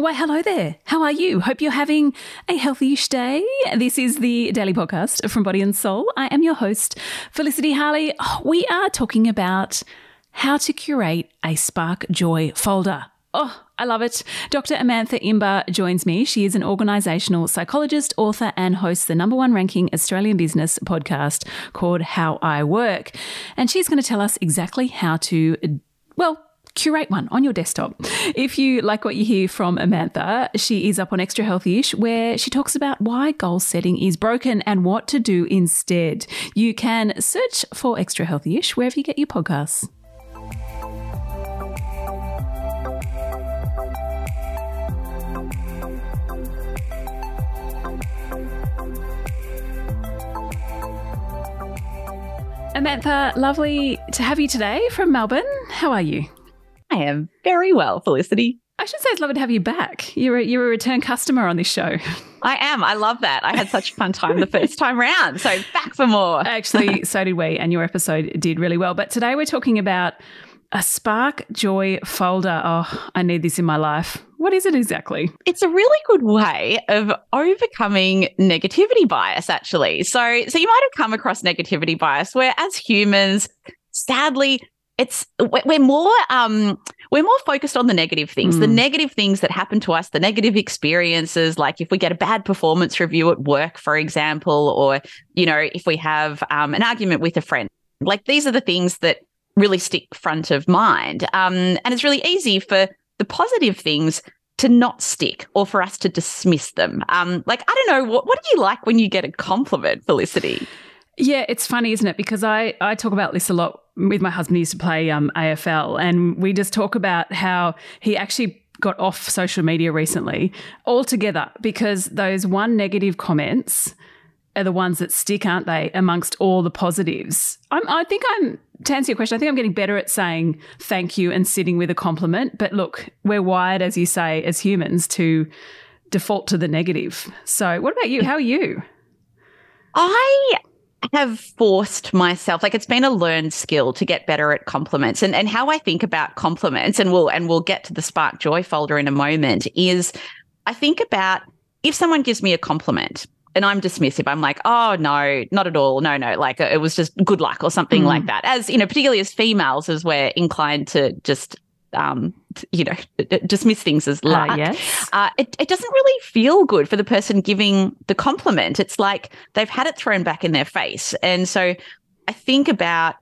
Why, hello there. How are you? Hope you're having a healthy-ish day. This is the Daily Podcast from Body and Soul. I am your host, Felicity Harley. We are talking about how to curate a Spark Joy folder. Oh, I love it. Dr. Amantha Imber joins me. She is an organizational psychologist, author, and hosts the number one ranking Australian business podcast called How I Work. And she's going to tell us exactly how to, well, curate one on your desktop. If you like what you hear from Amantha, she is up on Extra Healthyish, where she talks about why goal setting is broken and what to do instead. You can search for Extra Healthyish wherever you get your podcasts. Amantha, lovely to have you today from Melbourne. How are you? I am very well, Felicity. I should say it's lovely to have you back. You're a, you're a return customer on this show. I am. I love that. I had such a fun time the first time round. So back for more. Actually, so did we. And your episode did really well. But today we're talking about a Spark Joy folder. Oh, I need this in my life. What is it exactly? It's a really good way of overcoming negativity bias, actually. So, so you might have come across negativity bias where as humans, sadly, it's we're more um we're more focused on the negative things mm. the negative things that happen to us the negative experiences like if we get a bad performance review at work for example or you know if we have um, an argument with a friend like these are the things that really stick front of mind um, and it's really easy for the positive things to not stick or for us to dismiss them um, like i don't know what, what do you like when you get a compliment felicity yeah, it's funny, isn't it? Because I, I talk about this a lot with my husband. He used to play um, AFL, and we just talk about how he actually got off social media recently altogether because those one negative comments are the ones that stick, aren't they? Amongst all the positives, I'm, I think I'm to answer your question. I think I'm getting better at saying thank you and sitting with a compliment. But look, we're wired, as you say, as humans to default to the negative. So, what about you? How are you? I have forced myself like it's been a learned skill to get better at compliments. And and how I think about compliments and we'll and we'll get to the spark joy folder in a moment is I think about if someone gives me a compliment and I'm dismissive I'm like oh no not at all. No no. Like it was just good luck or something mm. like that. As you know particularly as females as we're inclined to just um, you know, dismiss things as luck. Uh, yes. Uh, it, it doesn't really feel good for the person giving the compliment. It's like they've had it thrown back in their face. And so I think about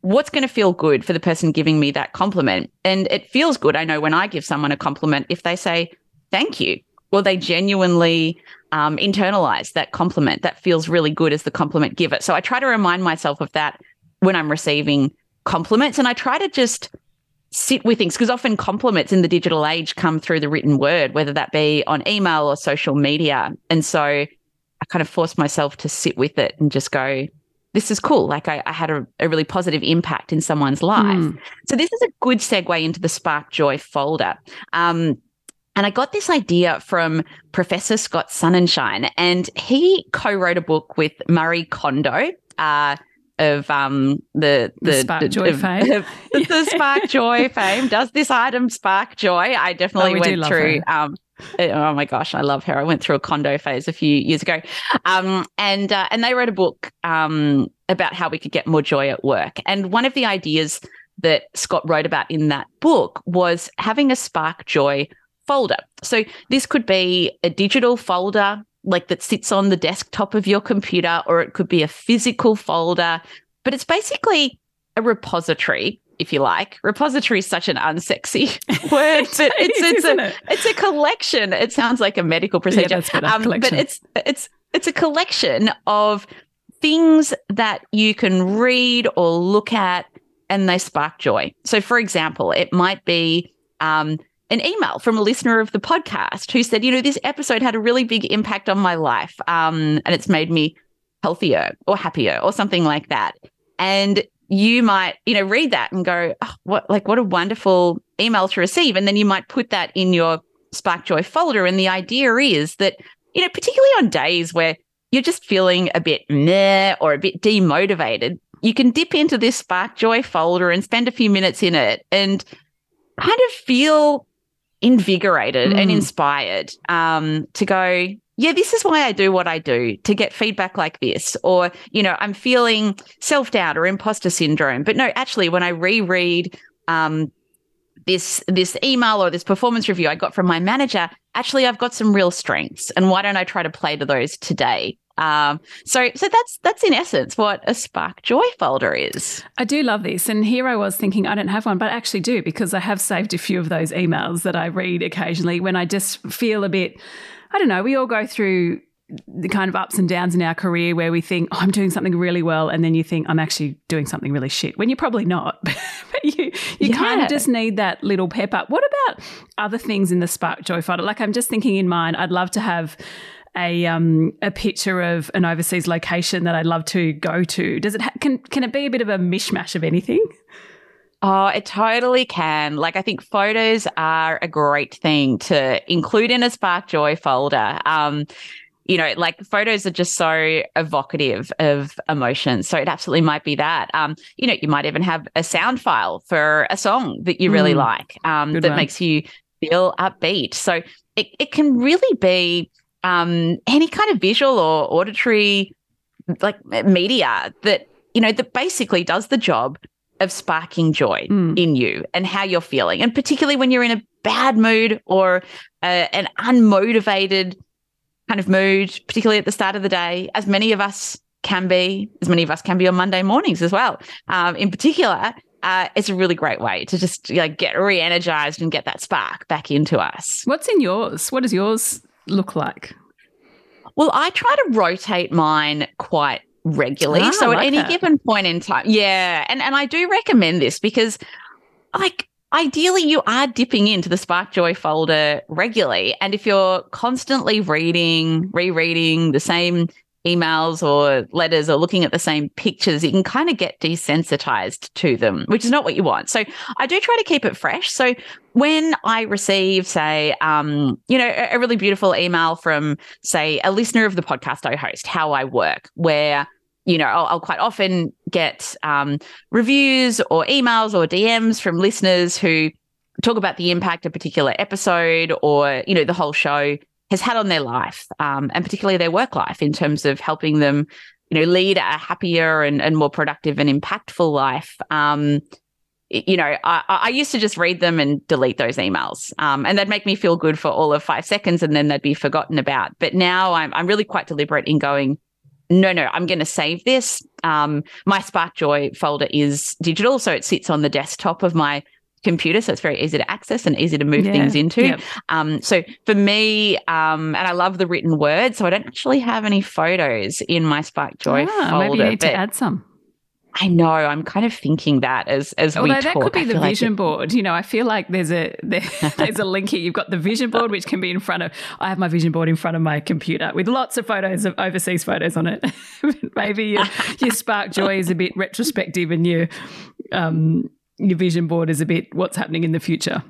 what's going to feel good for the person giving me that compliment. And it feels good. I know when I give someone a compliment, if they say, thank you, or they genuinely um, internalize that compliment, that feels really good as the compliment giver. So I try to remind myself of that when I'm receiving compliments. And I try to just sit with things because often compliments in the digital age come through the written word, whether that be on email or social media. And so I kind of forced myself to sit with it and just go, this is cool. Like I, I had a, a, really positive impact in someone's life. Mm. So this is a good segue into the Spark Joy folder. Um, and I got this idea from Professor Scott Sonenshein, and he co-wrote a book with Marie Kondo. Uh, of um the the, the spark joy of, fame. Of, the spark joy fame. Does this item spark joy? I definitely oh, went through um oh my gosh, I love her. I went through a Kondo phase a few years ago. Um and uh, and they wrote a book um about how we could get more joy at work. And one of the ideas that Scott wrote about in that book was having a spark joy folder. So this could be a digital folder like that sits on the desktop of your computer, or it could be a physical folder, but it's basically a repository if you like. Repository is such an unsexy word, but it's it's a it? it's a collection. It sounds like a medical procedure, yeah, um, but it's it's it's a collection of things that you can read or look at, and they spark joy. So, for example, it might be um, an email from a listener of the podcast who said, you know, this episode had a really big impact on my life um, and it's made me healthier or happier or something like that. And you might, you know, read that and go, oh, what, like, what a wonderful email to receive. And then you might put that in your Spark Joy folder. And the idea is that, you know, particularly on days where you're just feeling a bit meh or a bit demotivated, you can dip into this Spark Joy folder and spend a few minutes in it and kind of feel invigorated mm. and inspired um, to go, yeah, this is why I do what I do to get feedback like this. Or, you know, I'm feeling self doubt or imposter syndrome. But no, actually, when I reread um, this this email or this performance review I got from my manager, actually, I've got some real strengths. And why don't I try to play to those today? Um, so, so that's that's in essence what a Spark Joy folder is. I do love this, and here I was thinking I don't have one, but I actually do because I have saved a few of those emails that I read occasionally when I just feel a bit. I don't know. We all go through the kind of ups and downs in our career where we think, oh, I'm doing something really well. And then you think, I'm actually doing something really shit when you're probably not. but you, you yeah. kind of just need that little pep up. What about other things in the Spark Joy folder? Like, I'm just thinking in mind, I'd love to have a um, a picture of an overseas location that I'd love to go to. Does it ha- can can it be a bit of a mishmash of anything? Oh, it totally can. Like, I think photos are a great thing to include in a Spark Joy folder. Um, you know, like photos are just so evocative of emotions. So it absolutely might be that. Um, you know, you might even have a sound file for a song that you really mm, like um, that one. makes you feel upbeat. So it, it can really be um, any kind of visual or auditory like media that, you know, that basically does the job of sparking joy mm. in you and how you're feeling. And particularly when you're in a bad mood or uh, an unmotivated kind of mood, particularly at the start of the day, as many of us can be, as many of us can be on Monday mornings as well. Um, in particular, uh, it's a really great way to just like get re-energized and get that spark back into us. What's in yours? What does yours look like? Well, I try to rotate mine quite regularly. Ah, so at any that. given point in time, yeah, and and I do recommend this because, like, ideally you are dipping into the Spark Joy folder regularly. And if you're constantly reading, rereading the same emails or letters or looking at the same pictures, you can kind of get desensitized to them, which is not what you want. So I do try to keep it fresh. So when I receive, say, um, you know, a, really beautiful email from, say, a listener of the podcast I host, How I Work, where you know, I'll, I'll quite often get um, reviews or emails or DMs from listeners who talk about the impact a particular episode or, you know, the whole show has had on their life um, and particularly their work life in terms of helping them, you know, lead a happier and, and more productive and impactful life. Um, you know, I, I, used to just read them and delete those emails, um, and they'd make me feel good for all of five seconds, and then they'd be forgotten about. But now I'm I'm really quite deliberate in going no, no, I'm going to save this. Um, my Spark Joy folder is digital, so it sits on the desktop of my computer, so it's very easy to access and easy to move yeah. things into. Yep. Um, so for me, um, and I love the written word, so I don't actually have any photos in my Spark Joy ah, folder. Maybe you need to add some. I know. I'm kind of thinking that as as Although we talk. that could be the vision board. You know, I feel like there's a there, there's a link here. You've got the vision board, which can be in front of. I have my vision board in front of my computer with lots of photos of overseas photos on it. Maybe your, your Spark Joy is a bit retrospective, and you um, your vision board is a bit what's happening in the future.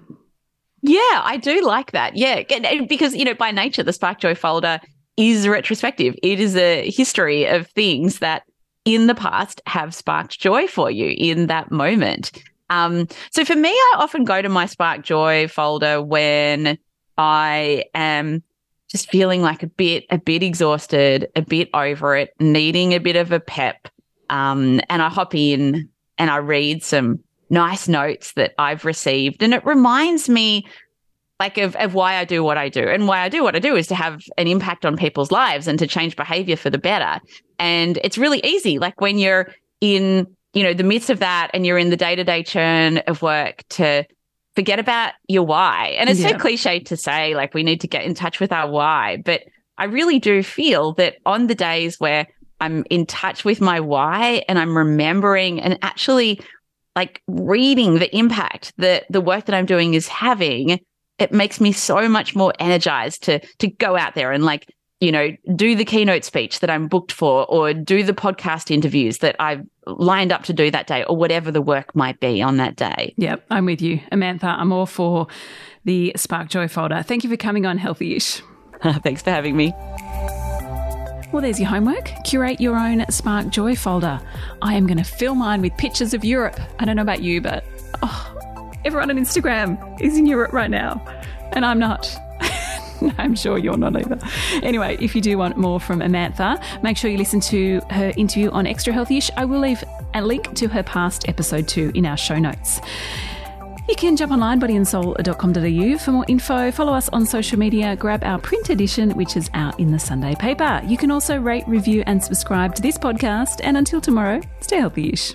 Yeah, I do like that. Yeah, because you know, by nature, the Spark Joy folder is retrospective. It is a history of things that in the past have sparked joy for you in that moment. Um, so for me, I often go to my Spark Joy folder when I am just feeling like a bit, a bit exhausted, a bit over it, needing a bit of a pep. Um, and I hop in and I read some nice notes that I've received. And it reminds me like of, of why I do what I do. And why I do what I do is to have an impact on people's lives and to change behavior for the better. And it's really easy. Like when you're in, you know, the midst of that and you're in the day-to-day churn of work to forget about your why. And it's yeah. so cliche to say, like, we need to get in touch with our why. But I really do feel that on the days where I'm in touch with my why and I'm remembering and actually like reading the impact that the work that I'm doing is having, it makes me so much more energized to to go out there and like you know do the keynote speech that i'm booked for or do the podcast interviews that i've lined up to do that day or whatever the work might be on that day. Yep i'm with you. Amantha i'm all for the spark joy folder. Thank you for coming on healthy-ish thanks for having me well, there's your homework. Curate your own Spark Joy folder. I am going to fill mine with pictures of Europe. I don't know about you, but oh, everyone on Instagram is in Europe right now. And I'm not. I'm sure you're not either. Anyway, if you do want more from Amantha, make sure you listen to her interview on Extra Healthyish. I will leave a link to her past episode too in our show notes. You can jump online, bodyandsoul.com.au for more info. Follow us on social media. Grab our print edition, which is out in the Sunday paper. You can also rate, review, and subscribe to this podcast. And until tomorrow, stay healthy-ish.